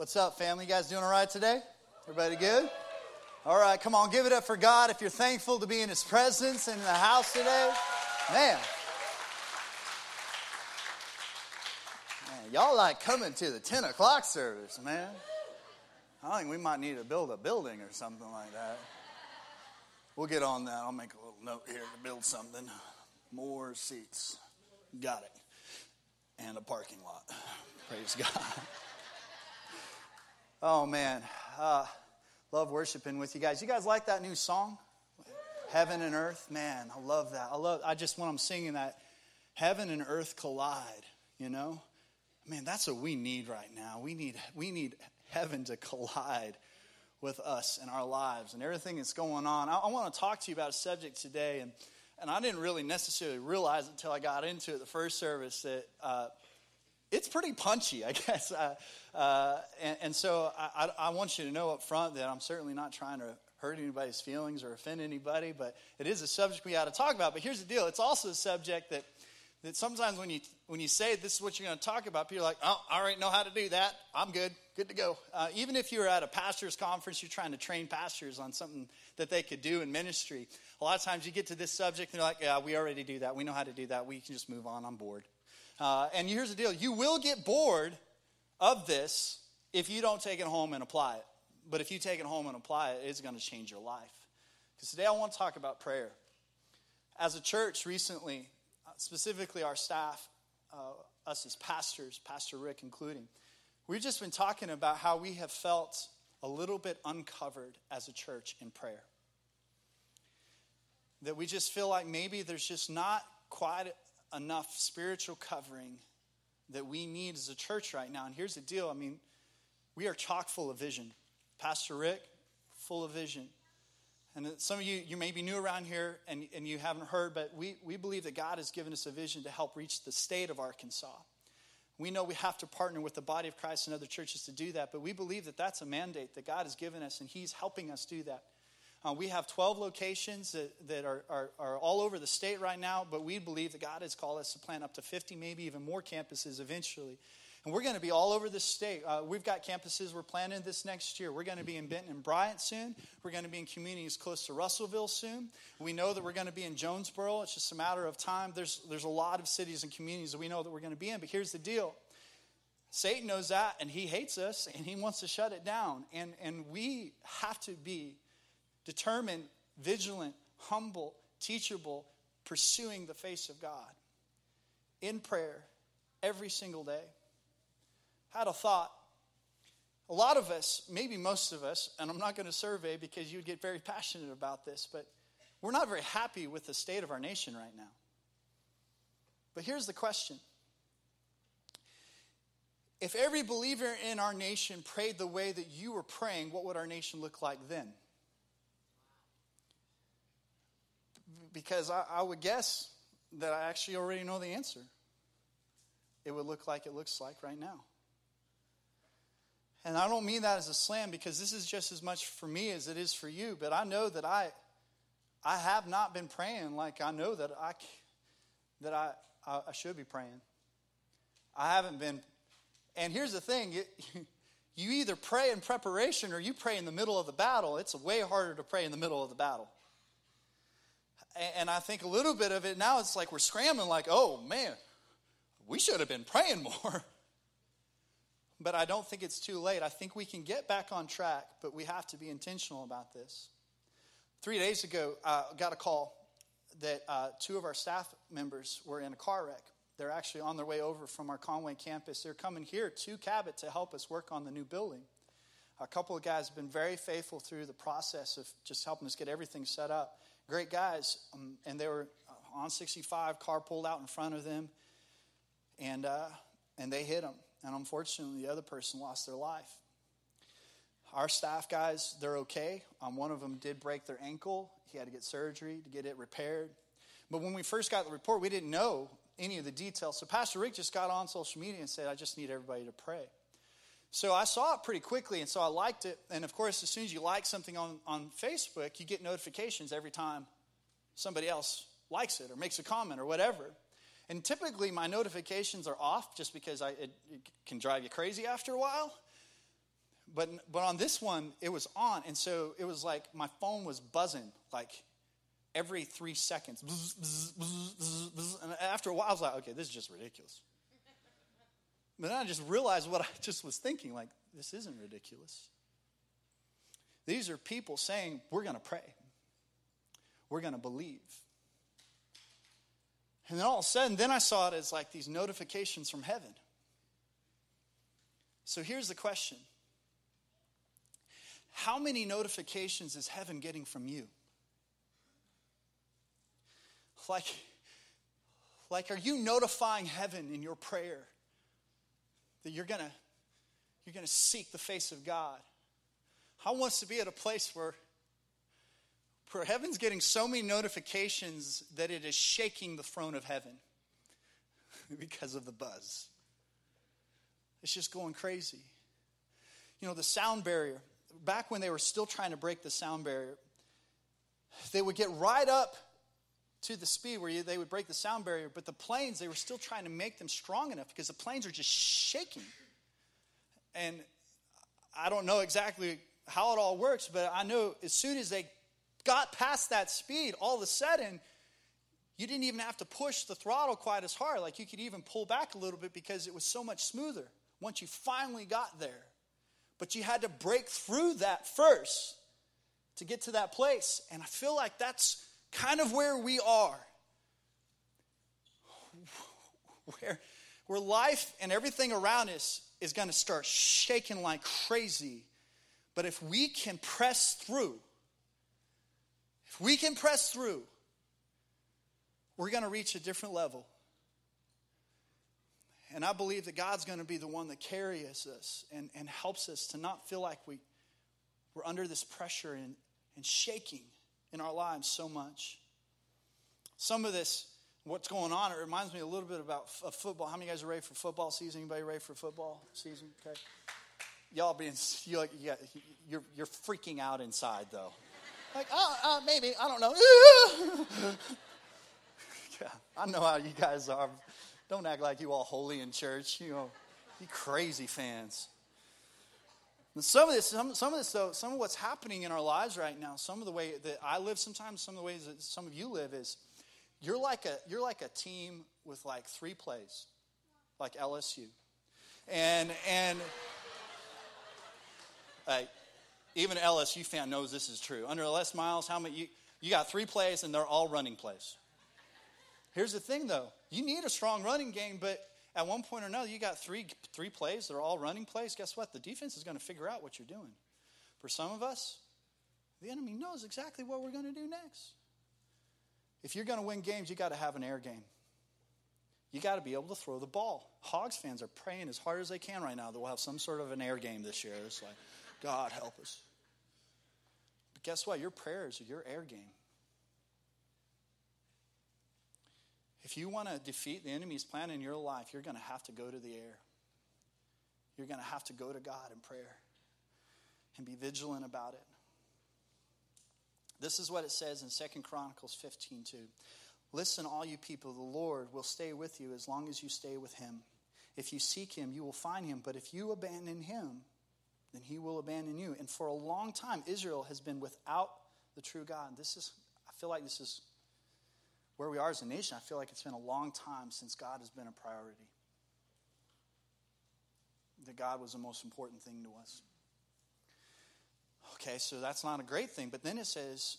What's up, family? You guys doing all right today? Everybody good? All right, come on, give it up for God if you're thankful to be in His presence and in the house today. Man. Man, y'all like coming to the 10 o'clock service, man. I think we might need to build a building or something like that. We'll get on that. I'll make a little note here to build something. More seats. Got it. And a parking lot. Praise God. Oh, man. Uh, love worshiping with you guys. You guys like that new song? Heaven and earth? Man, I love that. I love, I just, when I'm singing that, heaven and earth collide, you know? Man, that's what we need right now. We need, we need heaven to collide with us and our lives and everything that's going on. I, I want to talk to you about a subject today, and, and I didn't really necessarily realize until I got into it the first service that uh, it's pretty punchy, I guess. Uh, uh, and, and, so I, I, want you to know up front that I'm certainly not trying to hurt anybody's feelings or offend anybody, but it is a subject we ought to talk about. But here's the deal it's also a subject that, that sometimes when you, when you say this is what you're going to talk about, people are like, oh, I already know how to do that. I'm good, good to go. Uh, even if you're at a pastor's conference, you're trying to train pastors on something that they could do in ministry. A lot of times you get to this subject and they're like, yeah, we already do that. We know how to do that. We can just move on. I'm bored. Uh, and here's the deal you will get bored of this if you don't take it home and apply it. But if you take it home and apply it, it's going to change your life. Because today I want to talk about prayer. As a church recently, uh, specifically our staff, uh, us as pastors, Pastor Rick including, we've just been talking about how we have felt a little bit uncovered as a church in prayer. That we just feel like maybe there's just not quite enough spiritual covering that we need as a church right now. And here's the deal I mean, we are chock full of vision. Pastor Rick, full of vision. And some of you, you may be new around here and, and you haven't heard, but we, we believe that God has given us a vision to help reach the state of Arkansas. We know we have to partner with the body of Christ and other churches to do that, but we believe that that's a mandate that God has given us, and He's helping us do that. Uh, we have 12 locations that, that are, are, are, all over the state right now, but we believe that God has called us to plant up to 50, maybe even more campuses eventually. And we're going to be all over the state. Uh, we've got campuses we're planning this next year. We're going to be in Benton and Bryant soon. We're going to be in communities close to Russellville soon. We know that we're going to be in Jonesboro. It's just a matter of time. There's, there's a lot of cities and communities that we know that we're going to be in. But here's the deal Satan knows that, and he hates us, and he wants to shut it down. And, and we have to be determined, vigilant, humble, teachable, pursuing the face of God in prayer every single day. Had a thought. A lot of us, maybe most of us, and I'm not going to survey because you'd get very passionate about this, but we're not very happy with the state of our nation right now. But here's the question If every believer in our nation prayed the way that you were praying, what would our nation look like then? Because I, I would guess that I actually already know the answer. It would look like it looks like right now. And I don't mean that as a slam because this is just as much for me as it is for you, but I know that I I have not been praying like I know that I that I I should be praying. I haven't been and here's the thing, it, you either pray in preparation or you pray in the middle of the battle. It's way harder to pray in the middle of the battle. And I think a little bit of it now, it's like we're scrambling, like, oh man, we should have been praying more. But I don't think it's too late. I think we can get back on track, but we have to be intentional about this. Three days ago, I got a call that uh, two of our staff members were in a car wreck. They're actually on their way over from our Conway campus. They're coming here to Cabot to help us work on the new building. A couple of guys have been very faithful through the process of just helping us get everything set up great guys, um, and they were on 65, car pulled out in front of them, and, uh, and they hit them. And unfortunately, the other person lost their life. Our staff guys, they're okay. Um, one of them did break their ankle. He had to get surgery to get it repaired. But when we first got the report, we didn't know any of the details. So Pastor Rick just got on social media and said, I just need everybody to pray. So I saw it pretty quickly, and so I liked it. And of course, as soon as you like something on, on Facebook, you get notifications every time somebody else likes it or makes a comment or whatever. And typically, my notifications are off just because I, it, it can drive you crazy after a while. But, but on this one, it was on. And so it was like my phone was buzzing like every three seconds. And after a while, I was like, okay, this is just ridiculous. But then I just realized what I just was thinking like, this isn't ridiculous. These are people saying, we're going to pray, we're going to believe. And then all of a sudden, then I saw it as like these notifications from heaven. So here's the question How many notifications is heaven getting from you? Like, like are you notifying heaven in your prayer that you're gonna you're gonna seek the face of God? I want us to be at a place where where heaven's getting so many notifications that it is shaking the throne of heaven because of the buzz. It's just going crazy. You know, the sound barrier, back when they were still trying to break the sound barrier, they would get right up to the speed where they would break the sound barrier, but the planes, they were still trying to make them strong enough because the planes are just shaking. And I don't know exactly how it all works, but I know as soon as they got past that speed, all of a sudden, you didn't even have to push the throttle quite as hard. Like you could even pull back a little bit because it was so much smoother once you finally got there. But you had to break through that first to get to that place. And I feel like that's kind of where we are. Where, where life and everything around us is going to start shaking like crazy. But if we can press through, if we can press through, we're going to reach a different level. And I believe that God's going to be the one that carries us and, and helps us to not feel like we, we're under this pressure and, and shaking in our lives so much. Some of this, what's going on, it reminds me a little bit about f- football. How many guys are ready for football season? Anybody ready for football season? Okay. Y'all being, you're, you're, you're freaking out inside though. Like, oh, uh, maybe, I don't know. yeah, I know how you guys are. Don't act like you all holy in church. You know, you crazy fans. And some of this, some, some of this, though, some of what's happening in our lives right now, some of the way that I live sometimes, some of the ways that some of you live is you're like a you're like a team with like three plays, like LSU, and and. Uh, even an LSU fan knows this is true. Under Les Miles, how many you, you got three plays and they're all running plays. Here's the thing though, you need a strong running game, but at one point or another, you got three three plays that are all running plays. Guess what? The defense is going to figure out what you're doing. For some of us, the enemy knows exactly what we're going to do next. If you're going to win games, you got to have an air game. You got to be able to throw the ball. Hogs fans are praying as hard as they can right now that we'll have some sort of an air game this year. It's like, God help us. But guess what? Your prayers are your air game. If you want to defeat the enemy's plan in your life, you're going to have to go to the air. You're going to have to go to God in prayer and be vigilant about it. This is what it says in Second Chronicles 15 2. Listen, all you people, the Lord will stay with you as long as you stay with him. If you seek him, you will find him. But if you abandon him, then he will abandon you. And for a long time, Israel has been without the true God. This is, I feel like this is where we are as a nation, I feel like it's been a long time since God has been a priority. That God was the most important thing to us. Okay, so that's not a great thing. But then it says,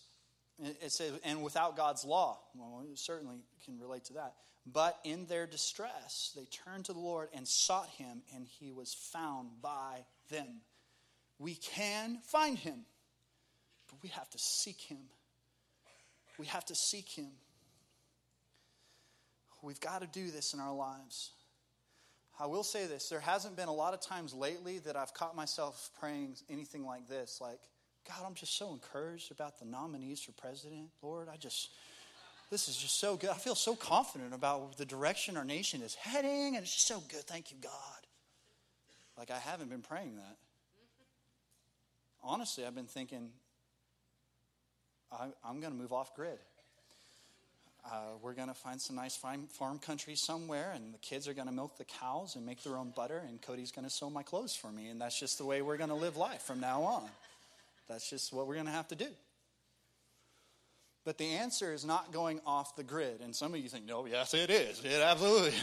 it says, and without God's law. Well, we certainly can relate to that. But in their distress, they turned to the Lord and sought him, and he was found by them. We can find him, but we have to seek him. We have to seek him. We've got to do this in our lives. I will say this there hasn't been a lot of times lately that I've caught myself praying anything like this like, God, I'm just so encouraged about the nominees for president. Lord, I just, this is just so good. I feel so confident about the direction our nation is heading, and it's just so good. Thank you, God. Like, I haven't been praying that. Honestly, I've been thinking, I, am going to move off grid. Uh, we're going to find some nice farm, farm country somewhere, and the kids are going to milk the cows and make their own butter, and Cody's going to sew my clothes for me. And that's just the way we're going to live life from now on. That's just what we're going to have to do. But the answer is not going off the grid. And some of you think, no, yes, it is. It absolutely.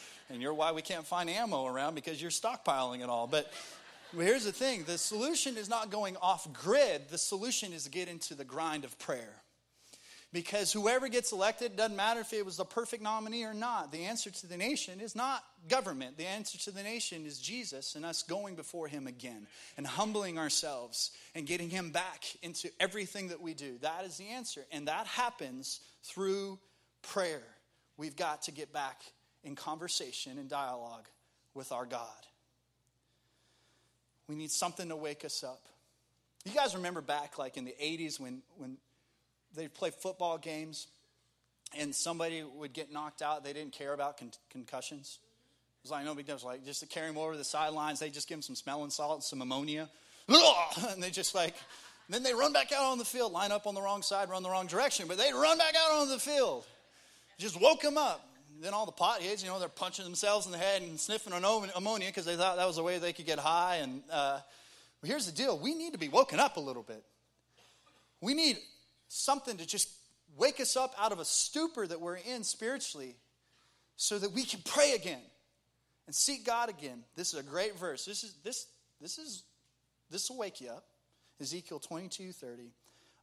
and you're why we can't find ammo around because you're stockpiling it all. But here's the thing the solution is not going off grid, the solution is to get into the grind of prayer. Because whoever gets elected, doesn't matter if it was the perfect nominee or not. The answer to the nation is not government. The answer to the nation is Jesus and us going before him again and humbling ourselves and getting him back into everything that we do. That is the answer. And that happens through prayer. We've got to get back in conversation and dialogue with our God. We need something to wake us up. You guys remember back like in the 80s when, when they'd play football games and somebody would get knocked out. They didn't care about con- concussions. It was like no big deal. like just to carry them over the sidelines. They just give them some smelling salt and some ammonia, and they just like. Then they run back out on the field, line up on the wrong side, run the wrong direction, but they run back out on the field. Just woke them up. Then all the potheads, you know, they're punching themselves in the head and sniffing on ammonia because they thought that was the way they could get high. And uh, here's the deal: we need to be woken up a little bit. We need something to just wake us up out of a stupor that we're in spiritually so that we can pray again and seek God again. This is a great verse. This is this this is this will wake you up. Ezekiel 22, 30.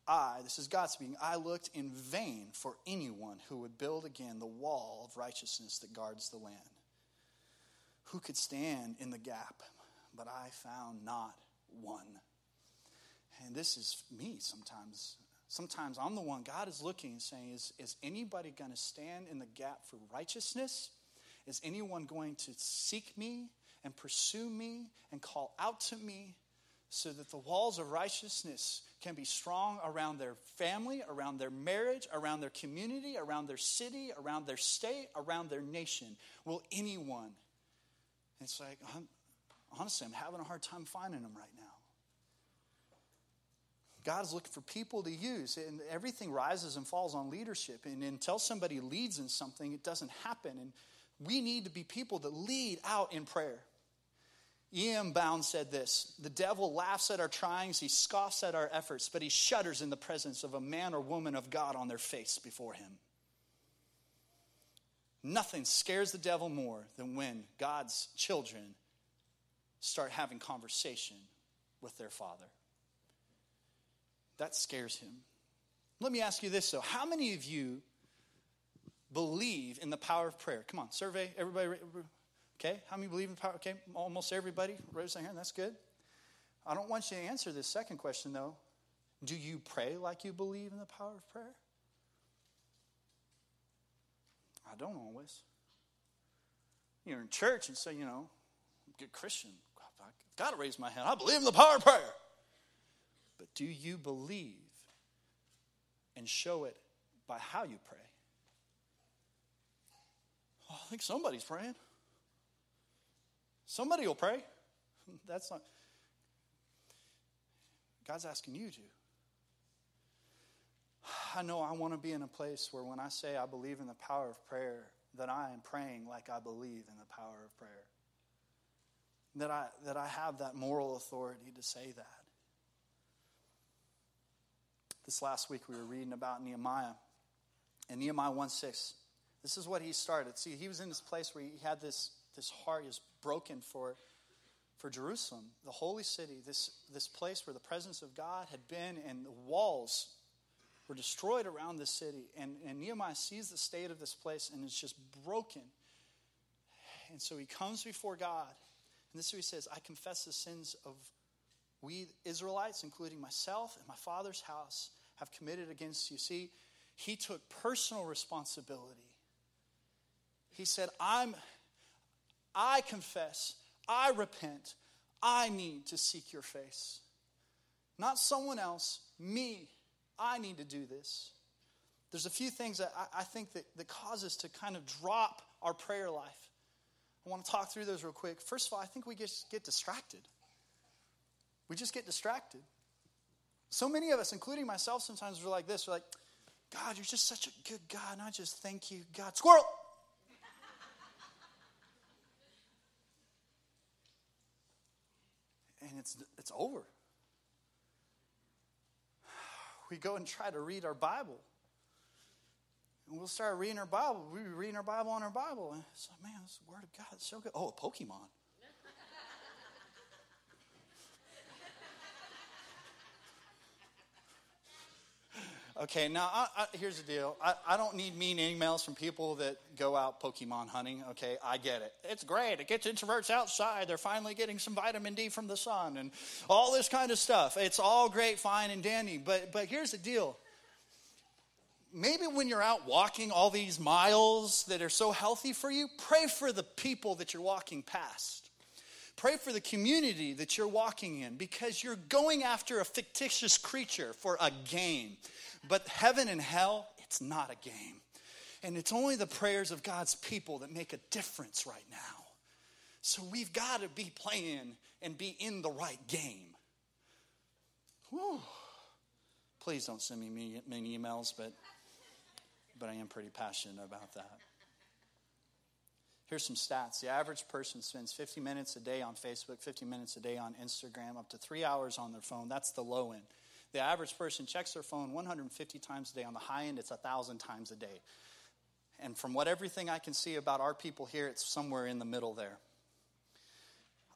I, this is God speaking, I looked in vain for anyone who would build again the wall of righteousness that guards the land. Who could stand in the gap? But I found not one. And this is me sometimes. Sometimes I'm the one God is looking and saying, Is, is anybody going to stand in the gap for righteousness? Is anyone going to seek me and pursue me and call out to me so that the walls of righteousness can be strong around their family, around their marriage, around their community, around their city, around their state, around their nation? Will anyone? It's like, honestly, I'm having a hard time finding them right now. God is looking for people to use, and everything rises and falls on leadership. And until somebody leads in something, it doesn't happen. And we need to be people that lead out in prayer. E.M. Bounds said this The devil laughs at our tryings, he scoffs at our efforts, but he shudders in the presence of a man or woman of God on their face before him. Nothing scares the devil more than when God's children start having conversation with their father. That scares him. Let me ask you this though. How many of you believe in the power of prayer? Come on, survey everybody. Okay, how many believe in power? Okay, almost everybody. Raise their hand. That's good. I don't want you to answer this second question though. Do you pray like you believe in the power of prayer? I don't always. You're in church and say, you know, I'm a good Christian. I've got to raise my hand. I believe in the power of prayer. Do you believe and show it by how you pray? Oh, I think somebody's praying. Somebody will pray. That's not. God's asking you to. I know I want to be in a place where when I say I believe in the power of prayer, that I am praying like I believe in the power of prayer. That I, that I have that moral authority to say that. This last week we were reading about Nehemiah. And Nehemiah 1 6, this is what he started. See, he was in this place where he had this, this heart, he was broken for, for Jerusalem, the holy city, this, this place where the presence of God had been, and the walls were destroyed around the city. And, and Nehemiah sees the state of this place and it's just broken. And so he comes before God. And this is what he says I confess the sins of we Israelites, including myself and my father's house, have committed against you. See, he took personal responsibility. He said, I'm, I confess, I repent, I need to seek your face. Not someone else, me. I need to do this. There's a few things that I, I think that, that cause us to kind of drop our prayer life. I want to talk through those real quick. First of all, I think we get distracted. We just get distracted. So many of us, including myself, sometimes we're like this. We're like, God, you're just such a good God, and I just thank you, God. Squirrel! and it's, it's over. We go and try to read our Bible. And we'll start reading our Bible. We reading our Bible on our Bible. And it's like, man, this Word of God is so good. Oh, a Pokemon. Okay, now I, I, here's the deal. I, I don't need mean emails from people that go out Pokemon hunting. Okay, I get it. It's great. It gets introverts outside. They're finally getting some vitamin D from the sun and all this kind of stuff. It's all great, fine, and dandy. But but here's the deal. Maybe when you're out walking all these miles that are so healthy for you, pray for the people that you're walking past. Pray for the community that you're walking in because you're going after a fictitious creature for a game. But heaven and hell, it's not a game. And it's only the prayers of God's people that make a difference right now. So we've got to be playing and be in the right game. Whew. Please don't send me many emails, but, but I am pretty passionate about that. Here's some stats. The average person spends 50 minutes a day on Facebook, 50 minutes a day on Instagram, up to three hours on their phone. That's the low end. The average person checks their phone 150 times a day. On the high end, it's 1,000 times a day. And from what everything I can see about our people here, it's somewhere in the middle there.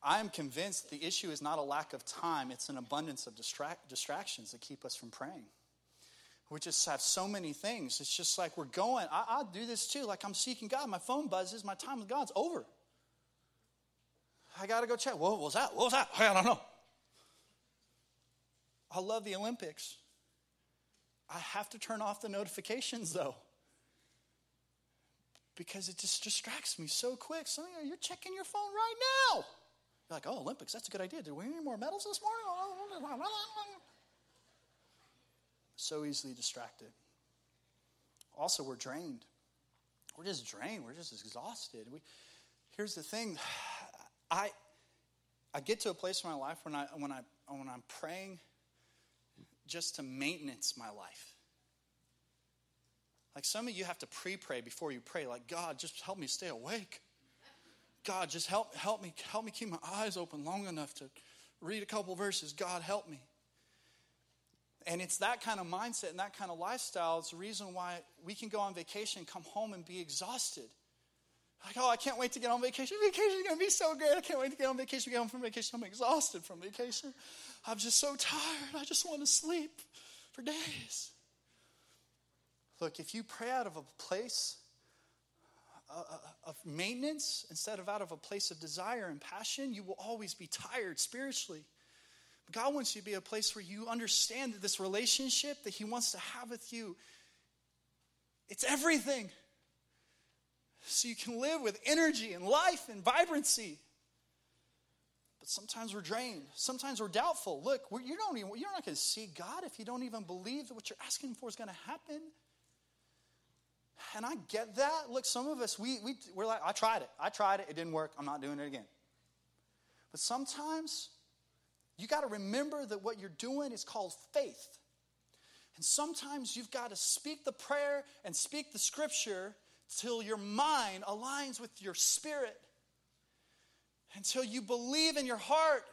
I am convinced the issue is not a lack of time, it's an abundance of distract- distractions that keep us from praying. We just have so many things. It's just like we're going. I, do this too. Like I'm seeking God. My phone buzzes. My time with God's over. I got to go check. What was that? What was that? I don't know. I love the Olympics. I have to turn off the notifications though. Because it just distracts me so quick. So you you're checking your phone right now. You're like, oh, Olympics, that's a good idea. Did we win any more medals this morning? So easily distracted. Also, we're drained. We're just drained. We're just exhausted. We, here's the thing. I, I get to a place in my life when, I, when, I, when I'm praying just to maintenance my life. Like some of you have to pre-pray before you pray. Like, God, just help me stay awake. God, just help help me help me keep my eyes open long enough to read a couple verses. God, help me. And it's that kind of mindset and that kind of lifestyle. It's the reason why we can go on vacation, come home, and be exhausted. Like, oh, I can't wait to get on vacation. Vacation is going to be so great. I can't wait to get on vacation. Get home from vacation. I'm exhausted from vacation. I'm just so tired. I just want to sleep for days. Look, if you pray out of a place uh, uh, of maintenance instead of out of a place of desire and passion, you will always be tired spiritually. God wants you to be a place where you understand that this relationship that He wants to have with you, it's everything. So you can live with energy and life and vibrancy. But sometimes we're drained. Sometimes we're doubtful. Look, we're, you don't even, you're not going to see God if you don't even believe that what you're asking for is going to happen. And I get that. Look, some of us, we, we, we're like, I tried it. I tried it. It didn't work. I'm not doing it again. But sometimes you got to remember that what you're doing is called faith. And sometimes you've got to speak the prayer and speak the scripture till your mind aligns with your spirit until you believe in your heart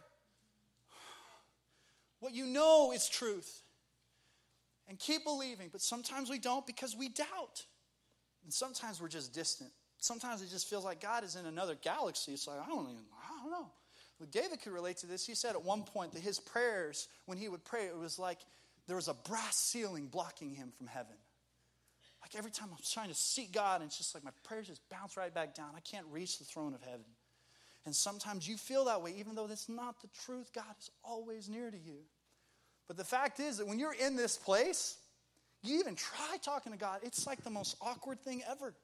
what you know is truth. And keep believing, but sometimes we don't because we doubt. And sometimes we're just distant. Sometimes it just feels like God is in another galaxy. It's like, I don't even, I don't know. David could relate to this. He said at one point that his prayers, when he would pray, it was like there was a brass ceiling blocking him from heaven. Like every time I'm trying to seek God, and it's just like my prayers just bounce right back down. I can't reach the throne of heaven. And sometimes you feel that way, even though that's not the truth. God is always near to you. But the fact is that when you're in this place, you even try talking to God, it's like the most awkward thing ever.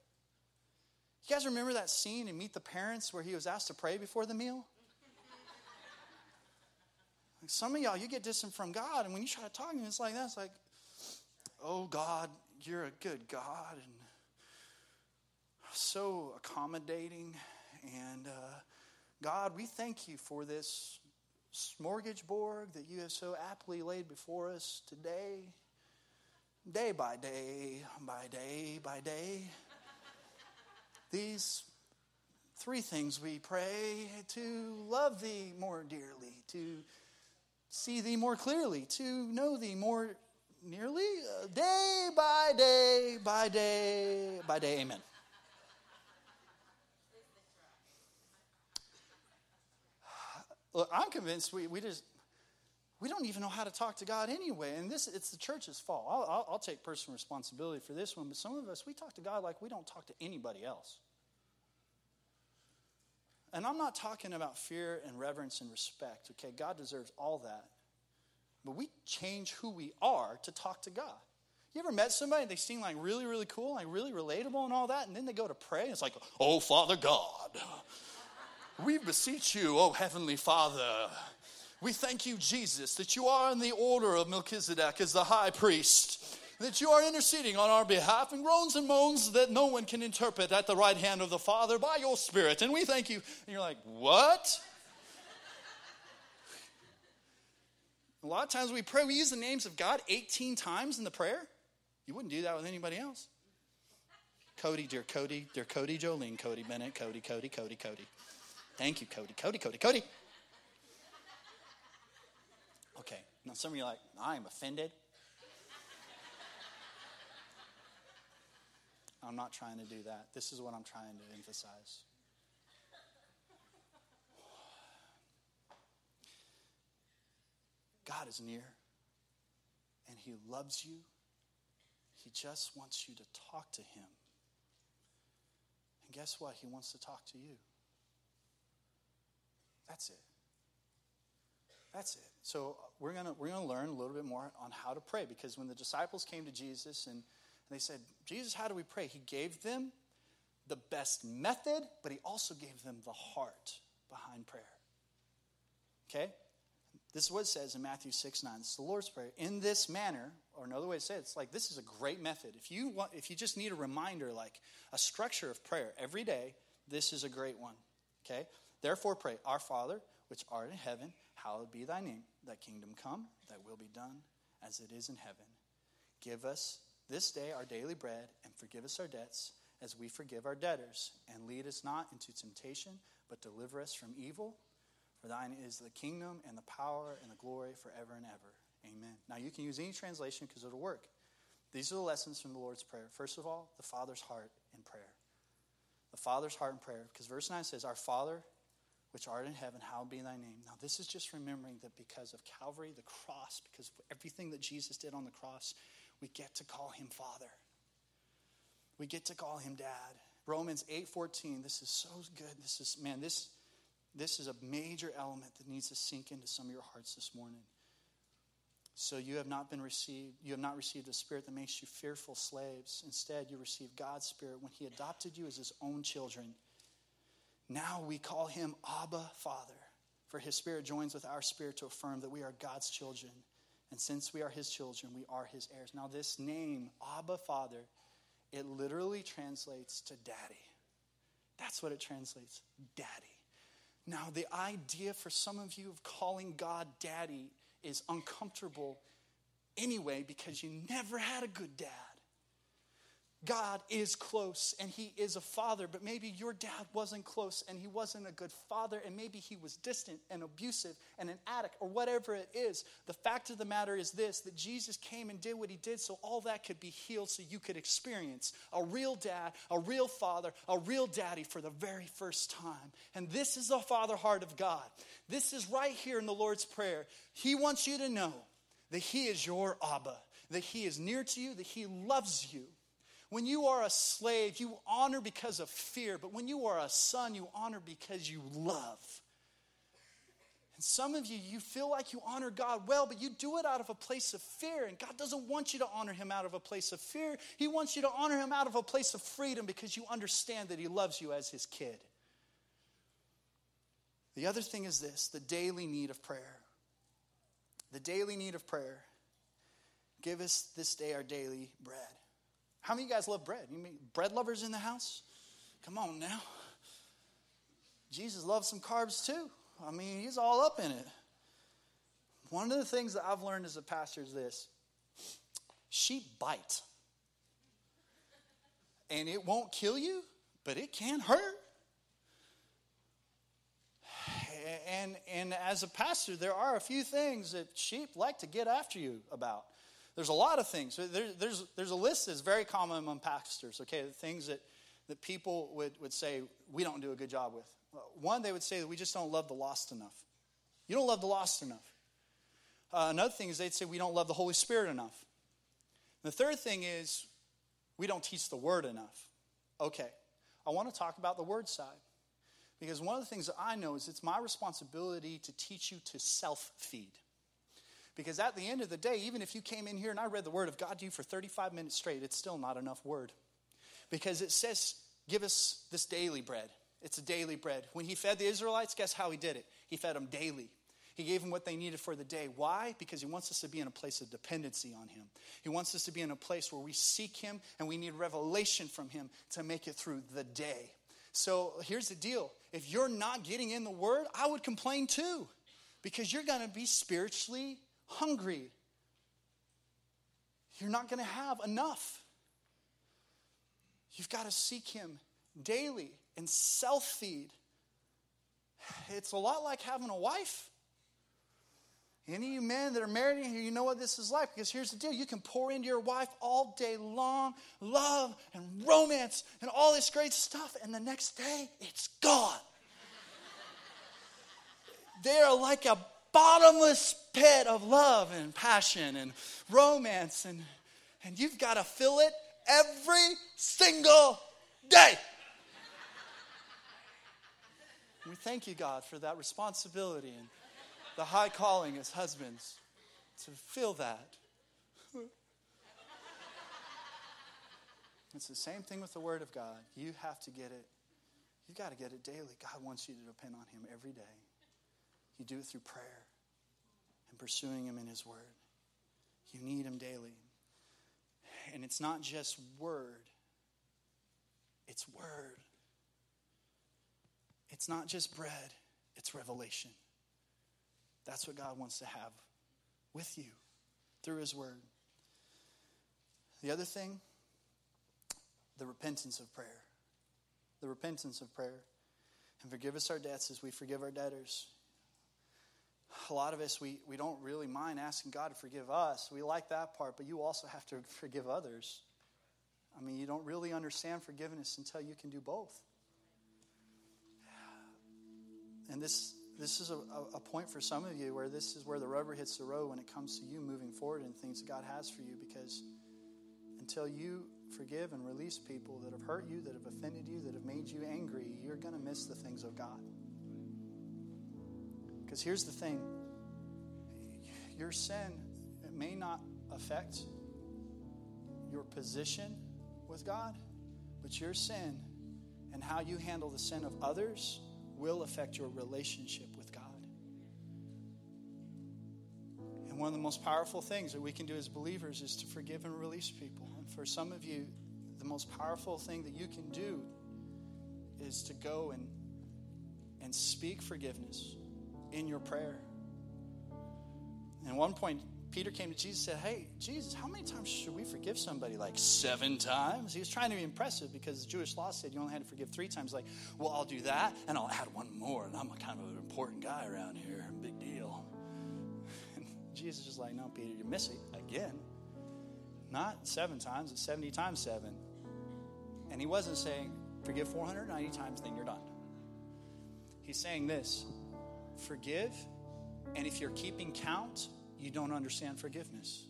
You guys remember that scene in Meet the Parents where he was asked to pray before the meal? Like some of y'all, you get distant from God, and when you try to talk to him, it's like that. It's like, oh God, you're a good God, and so accommodating, and uh, God, we thank you for this smorgasbord that you have so aptly laid before us today. day by day, by day, by day. These three things we pray to love thee more dearly, to see thee more clearly, to know thee more nearly, uh, day by day, by day, by day. Amen. Look, I'm convinced we, we just we don't even know how to talk to God anyway. And this it's the church's fault. I'll, I'll, I'll take personal responsibility for this one, but some of us we talk to God like we don't talk to anybody else. And I'm not talking about fear and reverence and respect. Okay, God deserves all that. But we change who we are to talk to God. You ever met somebody they seem like really, really cool, like really relatable and all that, and then they go to pray and it's like, oh, Father God, we beseech you, oh Heavenly Father. We thank you, Jesus, that you are in the order of Melchizedek as the high priest, that you are interceding on our behalf in groans and moans that no one can interpret at the right hand of the Father by your Spirit. And we thank you. And you're like, what? A lot of times we pray, we use the names of God 18 times in the prayer. You wouldn't do that with anybody else. Cody, dear Cody, dear Cody, Jolene, Cody Bennett, Cody, Cody, Cody, Cody. Thank you, Cody, Cody, Cody, Cody. Okay, now some of you are like, I'm offended. I'm not trying to do that. This is what I'm trying to emphasize. God is near and He loves you. He just wants you to talk to Him. And guess what? He wants to talk to you. That's it. That's it. So we're gonna we're gonna learn a little bit more on how to pray because when the disciples came to Jesus and they said, Jesus, how do we pray? He gave them the best method, but he also gave them the heart behind prayer. Okay? This is what it says in Matthew 6 9. It's the Lord's Prayer. In this manner, or another way to say it, it's like this is a great method. If you want, if you just need a reminder, like a structure of prayer every day, this is a great one. Okay? Therefore pray, Our Father, which art in heaven, hallowed be thy name. Thy kingdom come, thy will be done, as it is in heaven. Give us this day our daily bread, and forgive us our debts, as we forgive our debtors. And lead us not into temptation, but deliver us from evil. For thine is the kingdom and the power and the glory forever and ever. Amen. Now you can use any translation because it'll work. These are the lessons from the Lord's Prayer. First of all, the Father's heart in prayer. The Father's heart in prayer. Because verse 9 says, Our Father, which art in heaven, hallowed be thy name. Now, this is just remembering that because of Calvary, the cross, because of everything that Jesus did on the cross, we get to call him Father. We get to call him Dad. Romans 8:14. This is so good. This is man, this this is a major element that needs to sink into some of your hearts this morning. So you have not been received, you have not received a spirit that makes you fearful slaves. Instead, you received God's spirit when he adopted you as his own children. Now we call him Abba Father, for his spirit joins with our spirit to affirm that we are God's children. And since we are his children, we are his heirs. Now, this name, Abba Father, it literally translates to daddy. That's what it translates daddy. Now, the idea for some of you of calling God daddy is uncomfortable anyway because you never had a good dad. God is close and He is a father, but maybe your dad wasn't close and he wasn't a good father, and maybe he was distant and abusive and an addict or whatever it is. The fact of the matter is this that Jesus came and did what He did so all that could be healed, so you could experience a real dad, a real father, a real daddy for the very first time. And this is the father heart of God. This is right here in the Lord's Prayer. He wants you to know that He is your Abba, that He is near to you, that He loves you when you are a slave, you honor because of fear, but when you are a son, you honor because you love. And some of you, you feel like you honor God well, but you do it out of a place of fear. And God doesn't want you to honor Him out of a place of fear. He wants you to honor Him out of a place of freedom because you understand that He loves you as His kid. The other thing is this the daily need of prayer. The daily need of prayer. Give us this day our daily bread. How many of you guys love bread? You mean bread lovers in the house? Come on now. Jesus loves some carbs too. I mean, he's all up in it. One of the things that I've learned as a pastor is this sheep bite. And it won't kill you, but it can hurt. And, and as a pastor, there are a few things that sheep like to get after you about. There's a lot of things. There, there's, there's a list that's very common among pastors, okay? Things that, that people would, would say we don't do a good job with. One, they would say that we just don't love the lost enough. You don't love the lost enough. Uh, another thing is they'd say we don't love the Holy Spirit enough. The third thing is we don't teach the word enough. Okay, I want to talk about the word side. Because one of the things that I know is it's my responsibility to teach you to self feed. Because at the end of the day, even if you came in here and I read the word of God to you for 35 minutes straight, it's still not enough word. Because it says, give us this daily bread. It's a daily bread. When he fed the Israelites, guess how he did it? He fed them daily. He gave them what they needed for the day. Why? Because He wants us to be in a place of dependency on Him. He wants us to be in a place where we seek Him and we need revelation from Him to make it through the day. So here's the deal if you're not getting in the Word, I would complain too, because you're going to be spiritually hungry. You're not going to have enough. You've got to seek Him daily and self feed. It's a lot like having a wife. Any of you men that are married in here, you know what this is like. Because here's the deal you can pour into your wife all day long love and romance and all this great stuff, and the next day it's gone. they are like a bottomless pit of love and passion and romance, and, and you've got to fill it every single day. we thank you, God, for that responsibility. And, the high calling as husbands to fill that. it's the same thing with the Word of God. You have to get it. You've got to get it daily. God wants you to depend on Him every day. You do it through prayer and pursuing Him in His Word. You need Him daily. And it's not just Word, it's Word. It's not just bread, it's revelation. That's what God wants to have with you through His Word. The other thing, the repentance of prayer. The repentance of prayer. And forgive us our debts as we forgive our debtors. A lot of us, we, we don't really mind asking God to forgive us. We like that part, but you also have to forgive others. I mean, you don't really understand forgiveness until you can do both. And this this is a, a, point for some of you where this is where the rubber hits the road when it comes to you moving forward and things that God has for you because until you forgive and release people that have hurt you, that have offended you, that have made you angry, you're going to miss the things of God. Because here's the thing your sin may not affect your position with God, but your sin and how you handle the sin of others will affect your relationship with God. And one of the most powerful things that we can do as believers is to forgive and release people. And for some of you, the most powerful thing that you can do is to go and, and speak forgiveness in your prayer. And at one point, Peter came to Jesus and said, Hey, Jesus, how many times should we forgive somebody? Like seven times? He was trying to be impressive because the Jewish law said you only had to forgive three times. Like, well, I'll do that and I'll add one more. And I'm a kind of an important guy around here. Big deal. And Jesus is like, No, Peter, you're missing again. Not seven times, it's 70 times seven. And he wasn't saying, Forgive 490 times, then you're done. He's saying this forgive, and if you're keeping count, you don't understand forgiveness.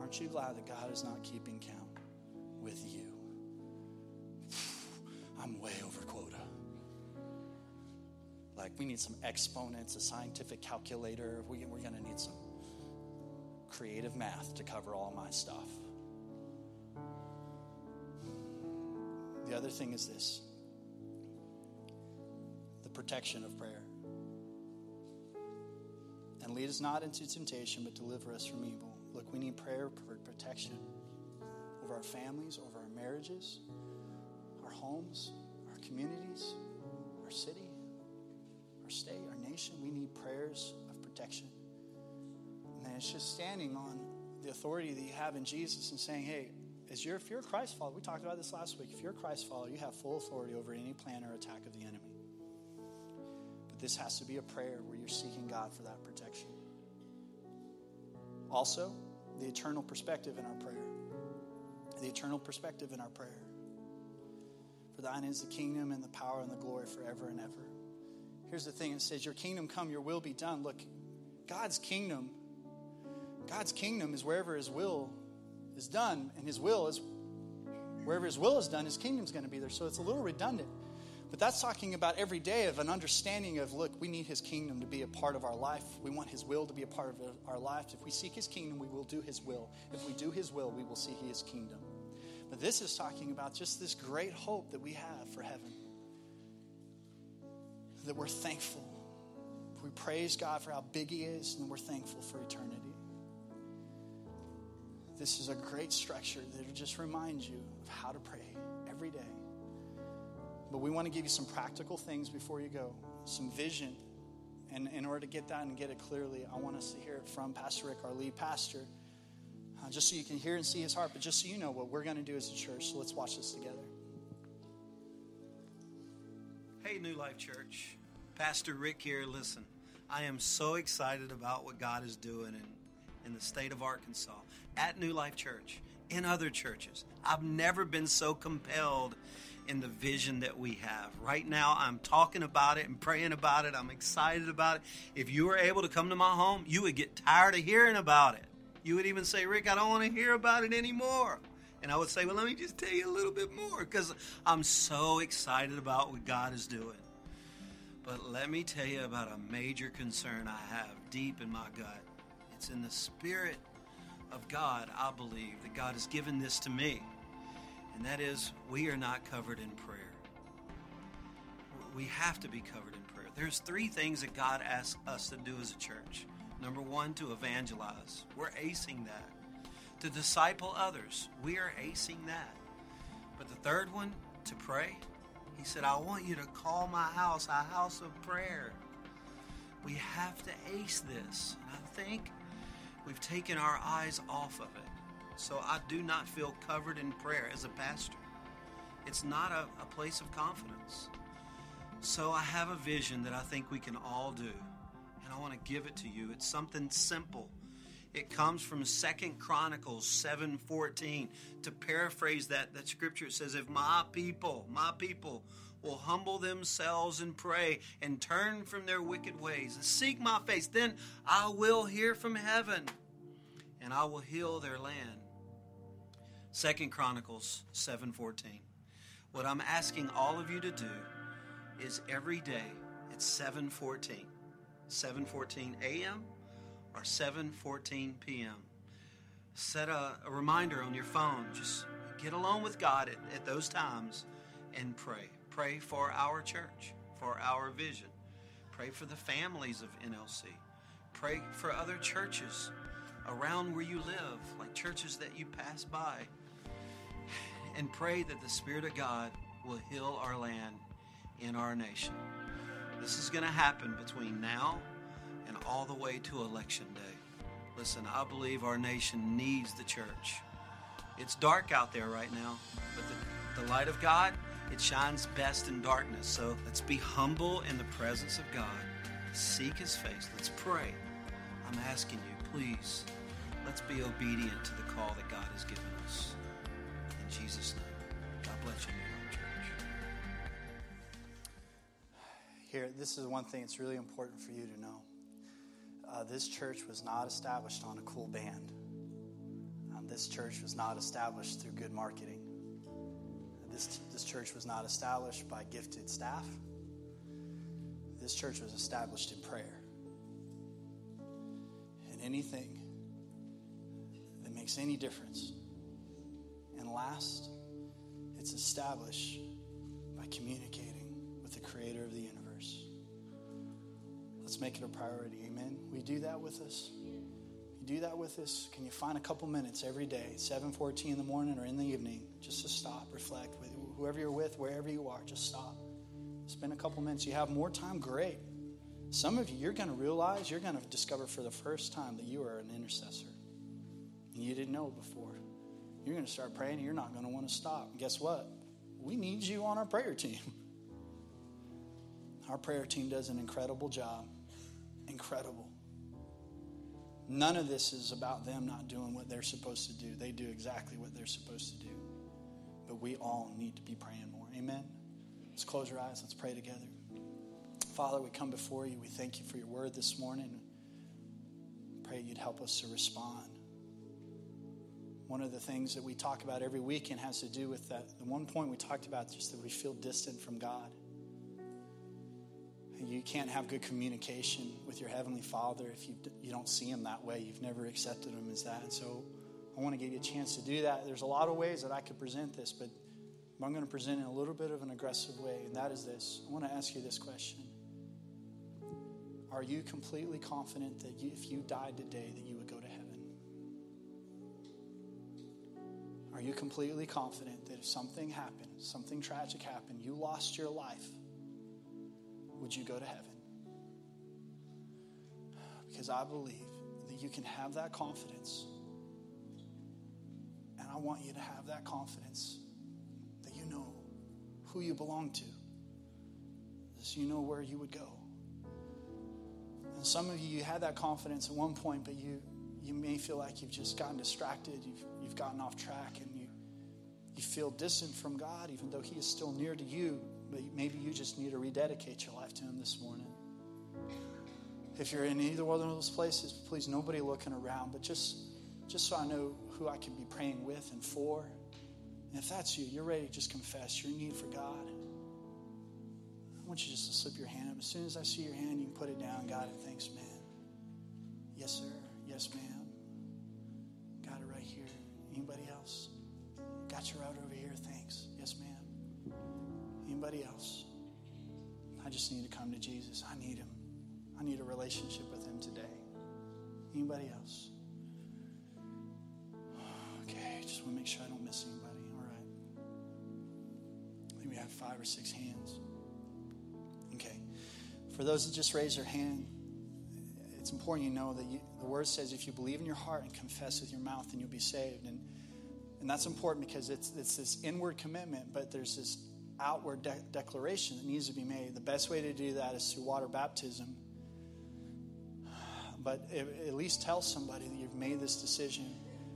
Aren't you glad that God is not keeping count with you? I'm way over quota. Like, we need some exponents, a scientific calculator. We, we're going to need some creative math to cover all my stuff. The other thing is this protection of prayer. And lead us not into temptation, but deliver us from evil. Look, we need prayer for protection over our families, over our marriages, our homes, our communities, our city, our state, our nation. We need prayers of protection. And it's just standing on the authority that you have in Jesus and saying, hey, as you're, if you're a Christ follower, we talked about this last week. If you're a Christ follower, you have full authority over any plan or attack of the enemy. This has to be a prayer where you're seeking God for that protection. Also, the eternal perspective in our prayer. The eternal perspective in our prayer. For thine is the kingdom and the power and the glory forever and ever. Here's the thing it says, Your kingdom come, your will be done. Look, God's kingdom, God's kingdom is wherever his will is done, and his will is wherever his will is done, his kingdom's going to be there. So it's a little redundant. But that's talking about every day of an understanding of look, we need his kingdom to be a part of our life. We want his will to be a part of our life. If we seek his kingdom, we will do his will. If we do his will, we will see his kingdom. But this is talking about just this great hope that we have for heaven. That we're thankful. We praise God for how big he is, and we're thankful for eternity. This is a great structure that just reminds you of how to pray every day. But we want to give you some practical things before you go, some vision. And in order to get that and get it clearly, I want us to hear it from Pastor Rick, our lead pastor, uh, just so you can hear and see his heart, but just so you know what we're going to do as a church. So let's watch this together. Hey, New Life Church. Pastor Rick here. Listen, I am so excited about what God is doing in, in the state of Arkansas at New Life Church, in other churches. I've never been so compelled the vision that we have. Right now, I'm talking about it and praying about it. I'm excited about it. If you were able to come to my home, you would get tired of hearing about it. You would even say, Rick, I don't want to hear about it anymore. And I would say, well, let me just tell you a little bit more because I'm so excited about what God is doing. But let me tell you about a major concern I have deep in my gut. It's in the spirit of God, I believe, that God has given this to me and that is we are not covered in prayer. We have to be covered in prayer. There's three things that God asks us to do as a church. Number one, to evangelize. We're acing that. To disciple others. We are acing that. But the third one, to pray. He said, I want you to call my house a house of prayer. We have to ace this. And I think we've taken our eyes off of it. So I do not feel covered in prayer as a pastor. It's not a, a place of confidence. So I have a vision that I think we can all do. And I want to give it to you. It's something simple. It comes from Second Chronicles 7:14. To paraphrase that, that scripture it says, If my people, my people, will humble themselves and pray and turn from their wicked ways and seek my face, then I will hear from heaven and I will heal their land. Second Chronicles 7:14. What I'm asking all of you to do is every day at 7:14, 7:14 a.m. or 7:14 p.m. Set a, a, reminder on your phone. Just get alone with God at, at those times and pray. Pray for our church, for our vision. Pray for the families of NLC. Pray for other churches around where you live, like churches that you pass by and pray that the Spirit of God will heal our land in our nation. This is going to happen between now and all the way to Election Day. Listen, I believe our nation needs the church. It's dark out there right now, but the, the light of God, it shines best in darkness. So let's be humble in the presence of God. Seek His face. Let's pray. I'm asking you, please, let's be obedient to the call that God has given us. Jesus' name. God bless you, Church. Here, this is one thing that's really important for you to know. Uh, this church was not established on a cool band. Um, this church was not established through good marketing. This, this church was not established by gifted staff. This church was established in prayer. And anything that makes any difference last, it's established by communicating with the creator of the universe. Let's make it a priority. Amen. We do that with us? You do that with us? Can you find a couple minutes every day, 7:14 in the morning or in the evening, just to stop, reflect with whoever you're with, wherever you are, just stop. Spend a couple minutes. You have more time, great. Some of you, you're going to realize, you're going to discover for the first time that you are an intercessor. And you didn't know before. You're going to start praying and you're not going to want to stop. And guess what? We need you on our prayer team. Our prayer team does an incredible job. Incredible. None of this is about them not doing what they're supposed to do. They do exactly what they're supposed to do. But we all need to be praying more. Amen. Let's close your eyes. Let's pray together. Father, we come before you. We thank you for your word this morning. Pray you'd help us to respond. One of the things that we talk about every weekend has to do with that. The one point we talked about just that we feel distant from God. You can't have good communication with your Heavenly Father if you, you don't see Him that way. You've never accepted Him as that. And so I want to give you a chance to do that. There's a lot of ways that I could present this, but I'm going to present in a little bit of an aggressive way, and that is this. I want to ask you this question Are you completely confident that you, if you died today, that you would go you completely confident that if something happened, something tragic happened, you lost your life, would you go to heaven? Because I believe that you can have that confidence. And I want you to have that confidence that you know who you belong to, so you know where you would go. And some of you, you had that confidence at one point, but you, you may feel like you've just gotten distracted, you've, you've gotten off track, and you, you feel distant from God, even though He is still near to you but maybe you just need to rededicate your life to Him this morning. If you're in either one of those places, please, nobody looking around, but just, just so I know who I can be praying with and for. And if that's you, you're ready to just confess your need for God. I want you just to slip your hand up. As soon as I see your hand, you can put it down. God, and thanks, man. Yes, sir. Yes, ma'am. Got it right here. Anybody else? Got your right over here. Thanks. Yes, ma'am. Anybody else? I just need to come to Jesus. I need him. I need a relationship with him today. Anybody else? Okay, just want to make sure I don't miss anybody. All right. I think we have five or six hands. Okay. For those that just raised their hand, it's important you know that you, the word says if you believe in your heart and confess with your mouth, then you'll be saved. And and that's important because it's it's this inward commitment, but there's this outward de- declaration that needs to be made. The best way to do that is through water baptism. But at least tell somebody that you've made this decision.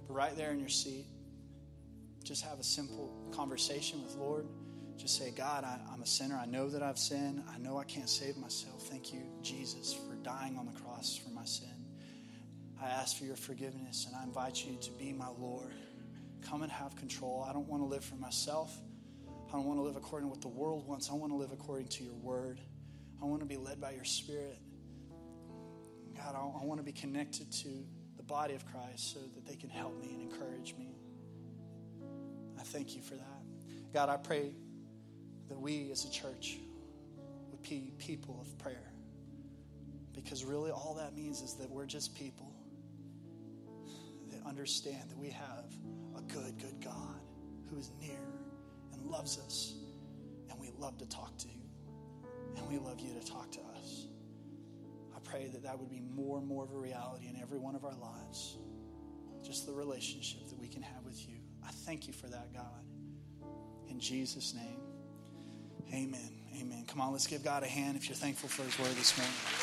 But right there in your seat, just have a simple conversation with Lord. Just say, God, I, I'm a sinner. I know that I've sinned. I know I can't save myself. Thank you, Jesus, for dying on the cross for my sin. I ask for your forgiveness and I invite you to be my Lord. Come and have control. I don't want to live for myself. I don't want to live according to what the world wants. I want to live according to your word. I want to be led by your spirit. God, I want to be connected to the body of Christ so that they can help me and encourage me. I thank you for that. God, I pray that we as a church would be people of prayer. Because really, all that means is that we're just people that understand that we have a good, good God who is near and loves us. And we love to talk to you. And we love you to talk to us. I pray that that would be more and more of a reality in every one of our lives. Just the relationship that we can have with you. I thank you for that, God. In Jesus' name, amen. Amen. Come on, let's give God a hand if you're thankful for his word this morning.